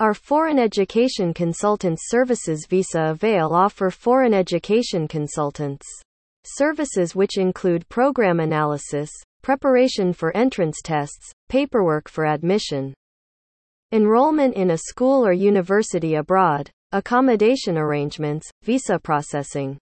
Our foreign education consultants services Visa Avail offer foreign education consultants services which include program analysis, preparation for entrance tests, paperwork for admission, enrollment in a school or university abroad, accommodation arrangements, visa processing.